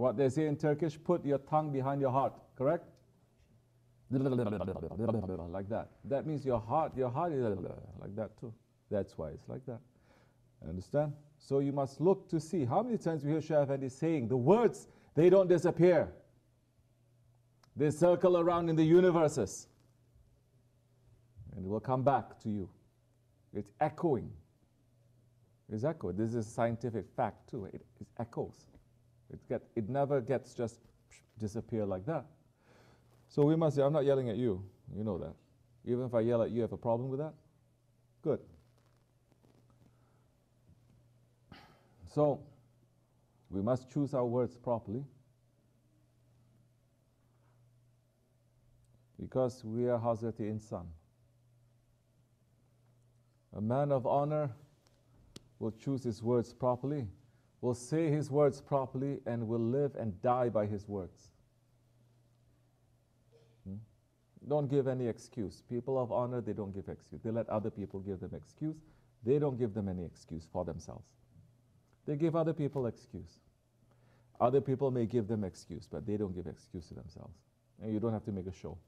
What they say in Turkish, put your tongue behind your heart, correct? Like that. That means your heart, your heart is like that too. That's why it's like that. Understand? So you must look to see how many times we hear Shaykh Effendi saying the words, they don't disappear. They circle around in the universes and it will come back to you. It's echoing. It's echo. This is a scientific fact too. It, it echoes. It, get, it never gets just disappear like that. So we must say, I'm not yelling at you. You know that. Even if I yell at you, you have a problem with that? Good. So we must choose our words properly. Because we are Hazrati Insan. A man of honor will choose his words properly, will say his words properly, and will live and die by his words. Hmm? Don't give any excuse. People of honor, they don't give excuse. They let other people give them excuse. They don't give them any excuse for themselves. They give other people excuse. Other people may give them excuse, but they don't give excuse to themselves. And you don't have to make a show.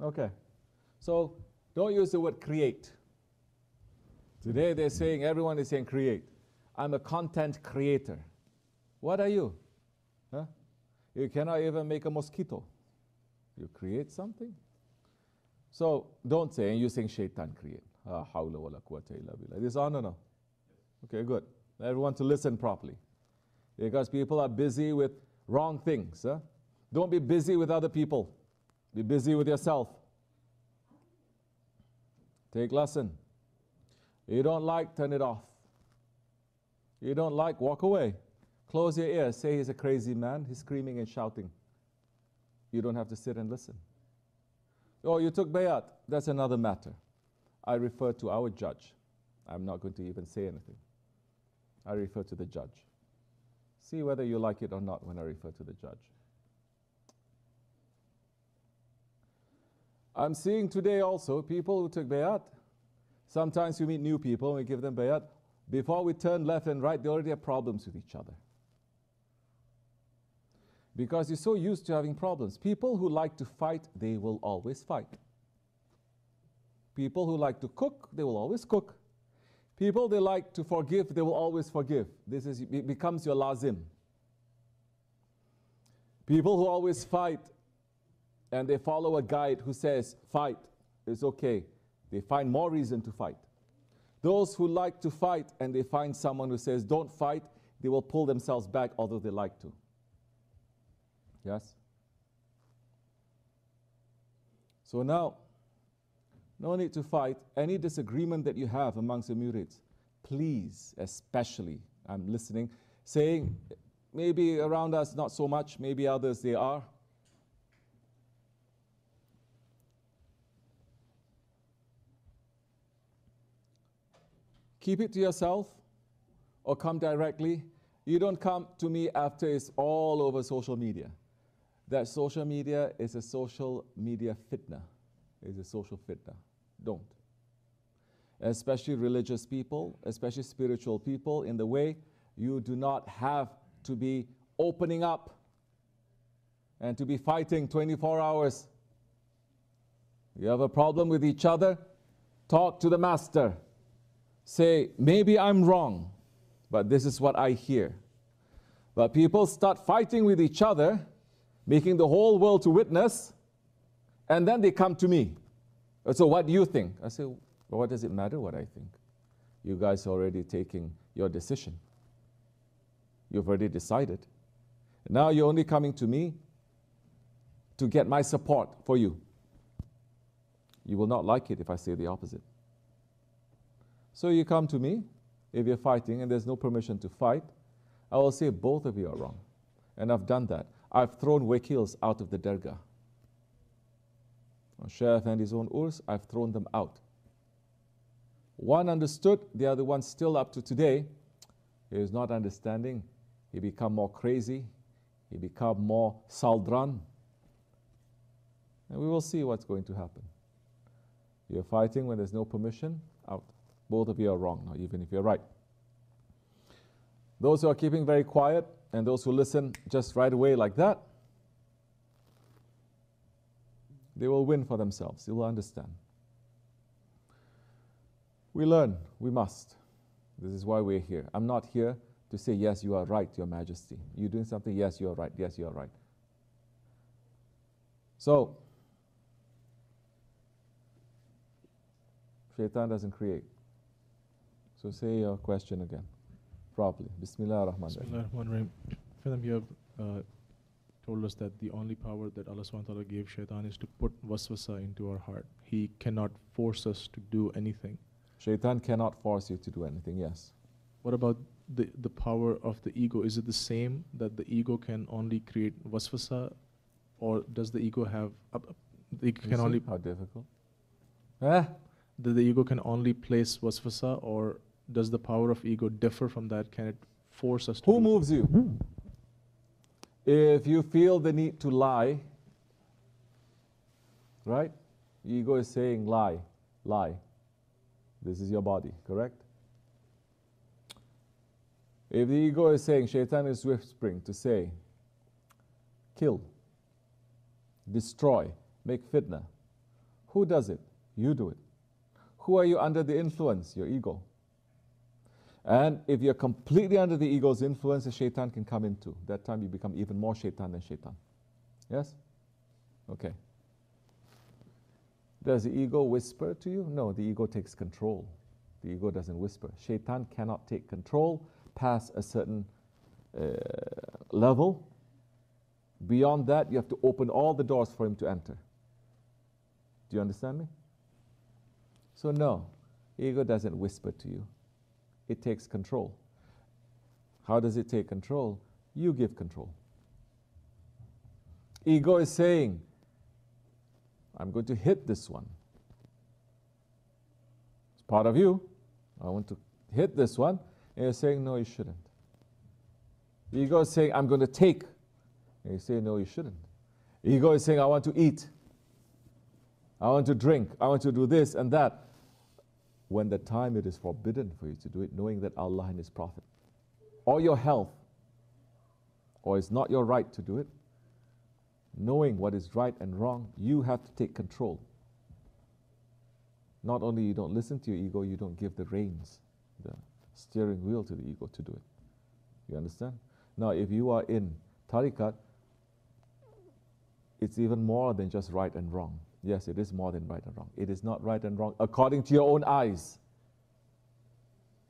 Okay. So don't use the word create. Today they're saying, everyone is saying create. I'm a content creator. What are you? Huh? You cannot even make a mosquito. You create something. So don't say, and you saying shaitan create. Ah, hawla wala quwwata illa. This honor no? No. Okay, good. Everyone to listen properly. Because people are busy with wrong things. Huh? Don't be busy with other people. Be busy with yourself. Take lesson. You don't like, turn it off. You don't like, walk away. Close your ears. Say he's a crazy man. He's screaming and shouting. You don't have to sit and listen. Oh, you took bayat. That's another matter. I refer to our judge. I'm not going to even say anything. I refer to the judge. See whether you like it or not when I refer to the judge. I'm seeing today also people who took bayat. Sometimes we meet new people and we give them bayat. Before we turn left and right, they already have problems with each other. Because you're so used to having problems. People who like to fight, they will always fight. People who like to cook, they will always cook. People they like to forgive, they will always forgive. This is, becomes your lazim. People who always fight, and they follow a guide who says, fight, it's okay. They find more reason to fight. Those who like to fight and they find someone who says, don't fight, they will pull themselves back although they like to. Yes? So now, no need to fight. Any disagreement that you have amongst the murids, please, especially, I'm listening, saying, maybe around us not so much, maybe others they are. Keep it to yourself or come directly. You don't come to me after it's all over social media. That social media is a social media fitna, is a social fitna. Don't. Especially religious people, especially spiritual people, in the way you do not have to be opening up and to be fighting 24 hours. You have a problem with each other, talk to the master say, maybe I'm wrong, but this is what I hear. But people start fighting with each other, making the whole world to witness, and then they come to me. Uh, so, what do you think? I say, well, what does it matter what I think? You guys are already taking your decision. You've already decided. Now you're only coming to me to get my support for you. You will not like it if I say the opposite. So you come to me, if you're fighting and there's no permission to fight, I will say both of you are wrong. And I've done that. I've thrown wakils out of the dergah. On and his own urs, I've thrown them out. One understood, the other one still up to today. He is not understanding. He become more crazy. He become more saldran. And we will see what's going to happen. You're fighting when there's no permission, out. Both of you are wrong now, even if you're right. Those who are keeping very quiet and those who listen just right away like that, they will win for themselves. You will understand. We learn, we must. This is why we're here. I'm not here to say, Yes, you are right, Your Majesty. You're doing something, yes, you are right, yes, you are right. So, Shaitan doesn't create. So say your question again properly. Bismillah ar-Rahman ar-Rahim. you have uh, told us that the only power that Allah subhanahu wa ta'ala gave shaitan is to put waswasa into our heart. He cannot force us to do anything. Shaitan cannot force you to do anything, yes. What about the, the power of the ego? Is it the same that the ego can only create waswasa or does the ego have, uh, the ego can only... How difficult? Eh? The, the ego can only place waswasa or does the power of ego differ from that? Can it force us to... Who moves you? Hmm. If you feel the need to lie, right? Ego is saying lie, lie. This is your body, correct? If the ego is saying, shaitan is whispering to say, kill, destroy, make fitna, who does it? You do it. Who are you under the influence? Your ego. And if you're completely under the ego's influence, the shaitan can come into. That time you become even more shaitan than shaitan. Yes? Okay. Does the ego whisper to you? No, the ego takes control. The ego doesn't whisper. Shaitan cannot take control past a certain uh, level. Beyond that, you have to open all the doors for him to enter. Do you understand me? So, no, ego doesn't whisper to you it takes control. How does it take control? You give control. Ego is saying, I'm going to hit this one. It's part of you. I want to hit this one. And you're saying, no, you shouldn't. Ego is saying, I'm going to take. And you say, no, you shouldn't. Ego is saying, I want to eat. I want to drink. I want to do this and that when the time it is forbidden for you to do it, knowing that Allah and His Prophet, or your health, or it's not your right to do it, knowing what is right and wrong, you have to take control. Not only you don't listen to your ego, you don't give the reins, the steering wheel to the ego to do it. You understand? Now, if you are in tariqat, it's even more than just right and wrong. Yes, it is more than right and wrong. It is not right and wrong according to your own eyes.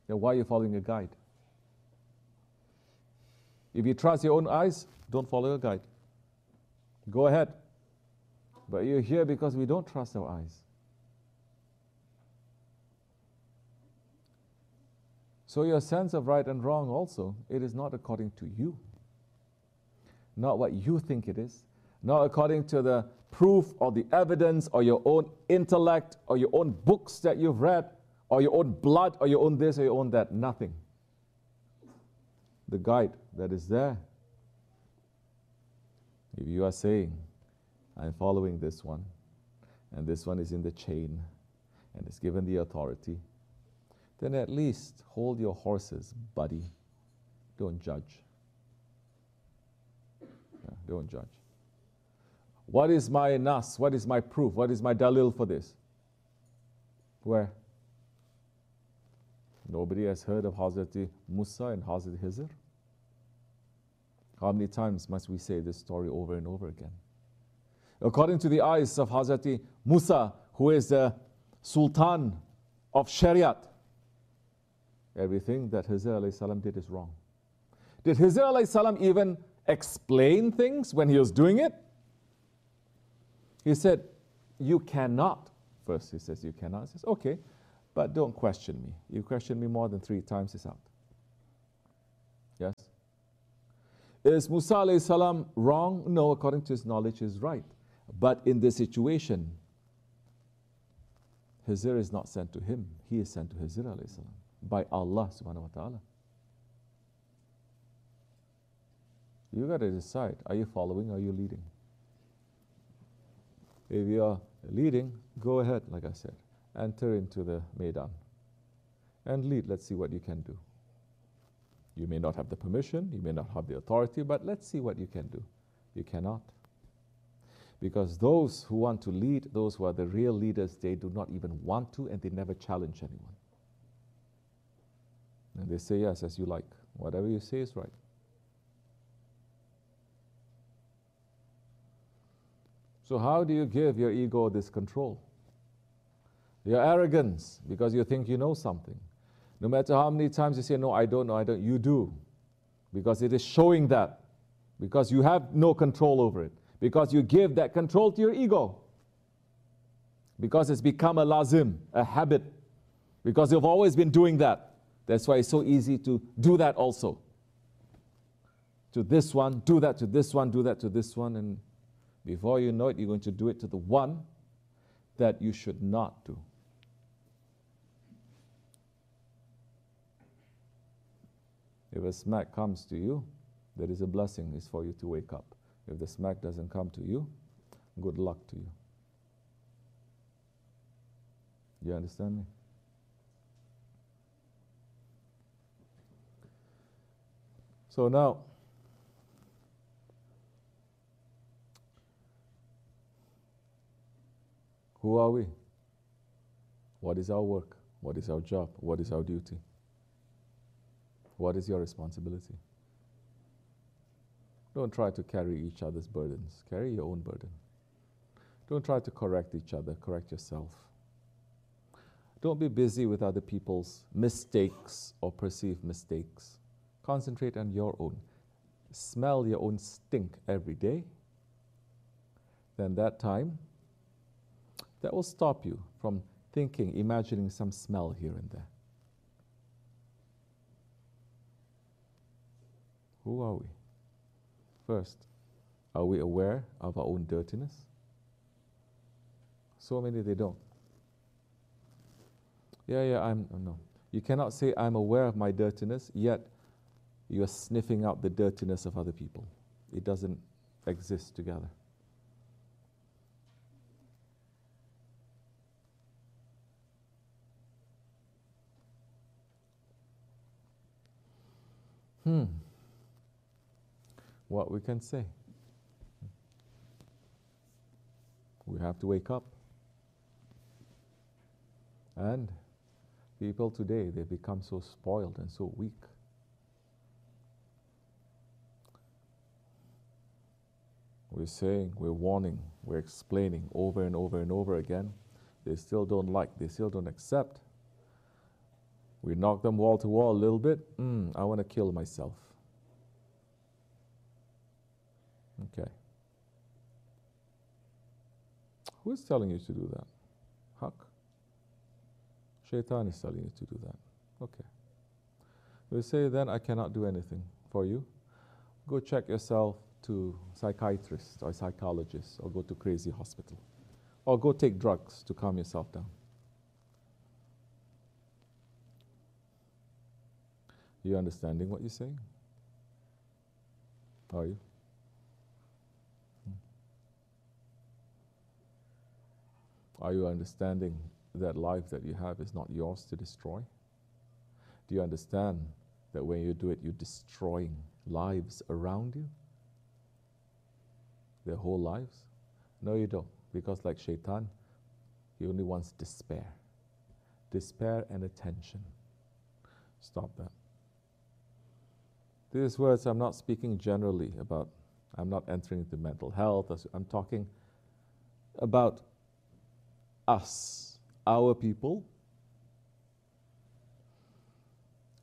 Then why are you following a guide? If you trust your own eyes, don't follow a guide. Go ahead. But you're here because we don't trust our eyes. So your sense of right and wrong also, it is not according to you. Not what you think it is. Not according to the proof or the evidence or your own intellect or your own books that you've read or your own blood or your own this or your own that. Nothing. The guide that is there. If you are saying, I'm following this one, and this one is in the chain and is given the authority, then at least hold your horses, buddy. Don't judge. Yeah, don't judge. What is my nas? What is my proof? What is my dalil for this? Where? Nobody has heard of Hazrat Musa and Hazrat Hizr. How many times must we say this story over and over again? According to the eyes of Hazrat Musa, who is the Sultan of Shariat, everything that Hizr did is wrong. Did Hizr salam even explain things when he was doing it? He said, You cannot. First, he says, You cannot. He says, Okay, but don't question me. You question me more than three times, it's out. Yes? Is Musa salam wrong? No, according to his knowledge, is right. But in this situation, Hizr is not sent to him, he is sent to Hizr salam by Allah subhanahu wa ta'ala. You got to decide are you following, or are you leading? If you are leading, go ahead, like I said. Enter into the Maidan and lead. Let's see what you can do. You may not have the permission, you may not have the authority, but let's see what you can do. You cannot. Because those who want to lead, those who are the real leaders, they do not even want to and they never challenge anyone. And they say, yes, as you like. Whatever you say is right. So, how do you give your ego this control? Your arrogance, because you think you know something. No matter how many times you say, No, I don't know, I don't, you do. Because it is showing that. Because you have no control over it. Because you give that control to your ego. Because it's become a lazim, a habit. Because you've always been doing that. That's why it's so easy to do that also. To this one, do that to this one, do that to this one, and before you know it, you're going to do it to the one that you should not do. If a smack comes to you, there is a blessing is for you to wake up. If the smack doesn't come to you, good luck to you. You understand me? So now, who are we? What is our work? What is our job? What is our duty? What is your responsibility? Don't try to carry each other's burdens. Carry your own burden. Don't try to correct each other. Correct yourself. Don't be busy with other people's mistakes or perceived mistakes. Concentrate on your own. Smell your own stink every day. Then that time, that will stop you from thinking, imagining some smell here and there. Who are we? First, are we aware of our own dirtiness? So many they don't. Yeah, yeah, I'm, oh, no. You cannot say, I'm aware of my dirtiness, yet you are sniffing out the dirtiness of other people. It doesn't exist together. Hmm what we can say. We have to wake up. And people today, they become so spoiled and so weak. We're saying, we're warning, we're explaining over and over and over again. They still don't like, they still don't accept. We knock them wall to wall a little bit. Mm, I want to kill myself. Okay. Who is telling you to do that? Huck? Shaitan is telling you to do that. Okay. You say, then I cannot do anything for you. Go check yourself to psychiatrist or psychologist or go to crazy hospital or go take drugs to calm yourself down. You understanding what you're saying? Are you? Hmm. Are you understanding that life that you have is not yours to destroy? Do you understand that when you do it, you're destroying lives around you? Their whole lives? No, you don't. Because, like Shaitan, he only wants despair. Despair and attention. Stop that. These words, I'm not speaking generally about, I'm not entering into mental health. I'm talking about us, our people.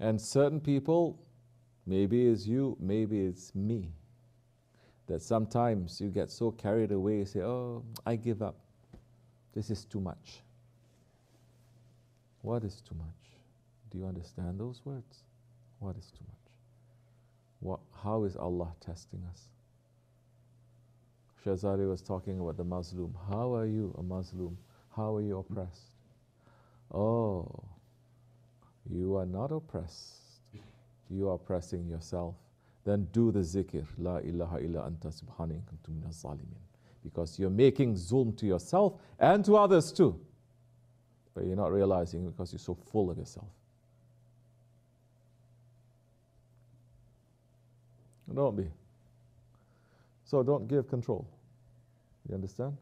And certain people, maybe it's you, maybe it's me, that sometimes you get so carried away, you say, Oh, I give up. This is too much. What is too much? Do you understand those words? What is too much? What, how is Allah testing us? Shazali was talking about the Muslim. How are you a Muslim? How are you oppressed? Oh, you are not oppressed. You are oppressing yourself. Then do the zikr, La ilaha illa anta subhani kuntum zalimin. Because you're making zulm to yourself and to others too. But you're not realizing because you're so full of yourself. Don't be. So don't give control. You understand?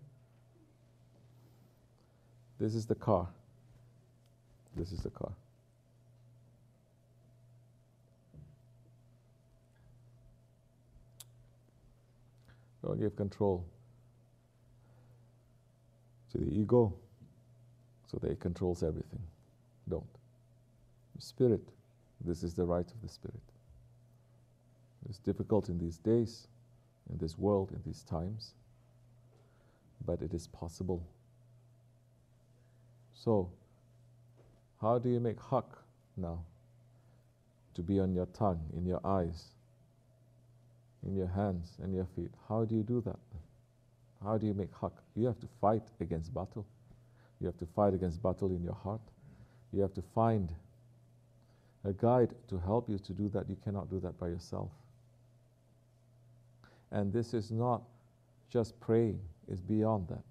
This is the car. This is the car. Don't give control to the ego so that it controls everything. Don't. Spirit, this is the right of the Spirit. It's difficult in these days, in this world, in these times, but it is possible. So, how do you make haqq now? To be on your tongue, in your eyes, in your hands and your feet. How do you do that? How do you make haqq? You have to fight against battle. You have to fight against battle in your heart. You have to find a guide to help you to do that. You cannot do that by yourself. And this is not just praying, it's beyond that.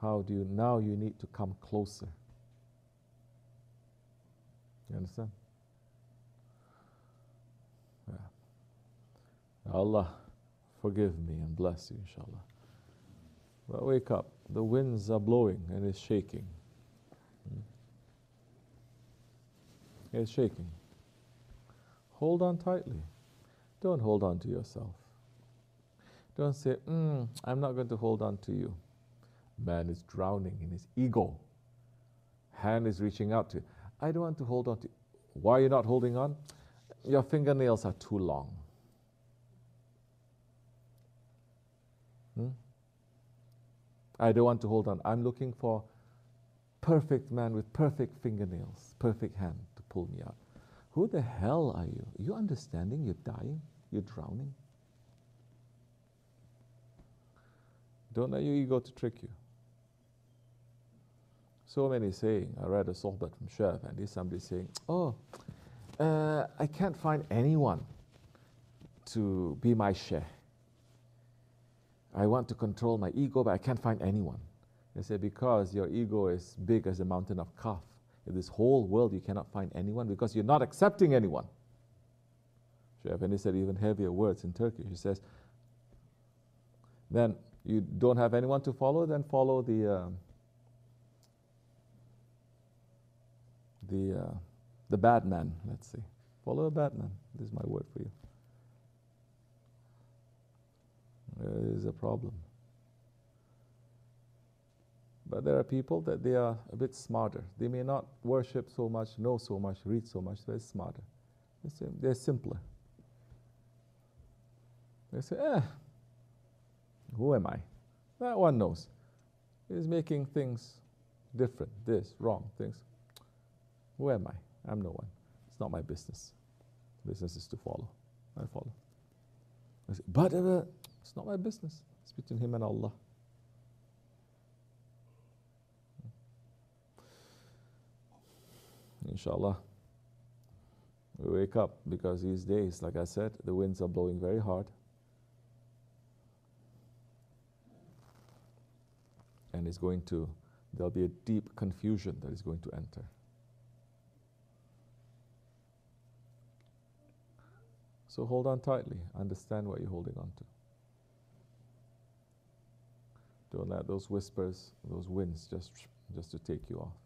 How do you now you need to come closer? You understand? Yeah. Allah forgive me and bless you, inshallah. But wake up. The winds are blowing and it's shaking. Hmm? It's shaking. Hold on tightly. Don't hold on to yourself. Don't say, mm, I'm not going to hold on to you. Man is drowning in his ego. Hand is reaching out to you. I don't want to hold on to you. Why are you not holding on? Your fingernails are too long. Hmm? I don't want to hold on. I'm looking for perfect man with perfect fingernails, perfect hand to pull me out. Who the hell are you? You understanding? You're dying. You're drowning. Don't let your ego to trick you. So many saying, I read a sohbat from Chef, and there's somebody saying, Oh, uh, I can't find anyone to be my sheikh. I want to control my ego, but I can't find anyone. They say, Because your ego is big as the mountain of Kaf. In this whole world, you cannot find anyone because you're not accepting anyone. He said even heavier words in Turkish. He says, Then you don't have anyone to follow, then follow the. Uh, the, uh, the bad man, let's see, Follow a bad man. This is my word for you. There is a problem. But there are people that they are a bit smarter. They may not worship so much, know so much, read so much, they're smarter. They're simpler. They say, eh, who am I? That one knows. He's making things different, this, wrong, things. Who am I? I'm no one. It's not my business. Business is to follow. I follow. I say, but uh, it's not my business. It's between him and Allah. Inshallah, we wake up because these days, like I said, the winds are blowing very hard. And it's going to, there'll be a deep confusion that is going to enter. So hold on tightly. Understand what you're holding on to. Don't let those whispers, those winds, just just to take you off.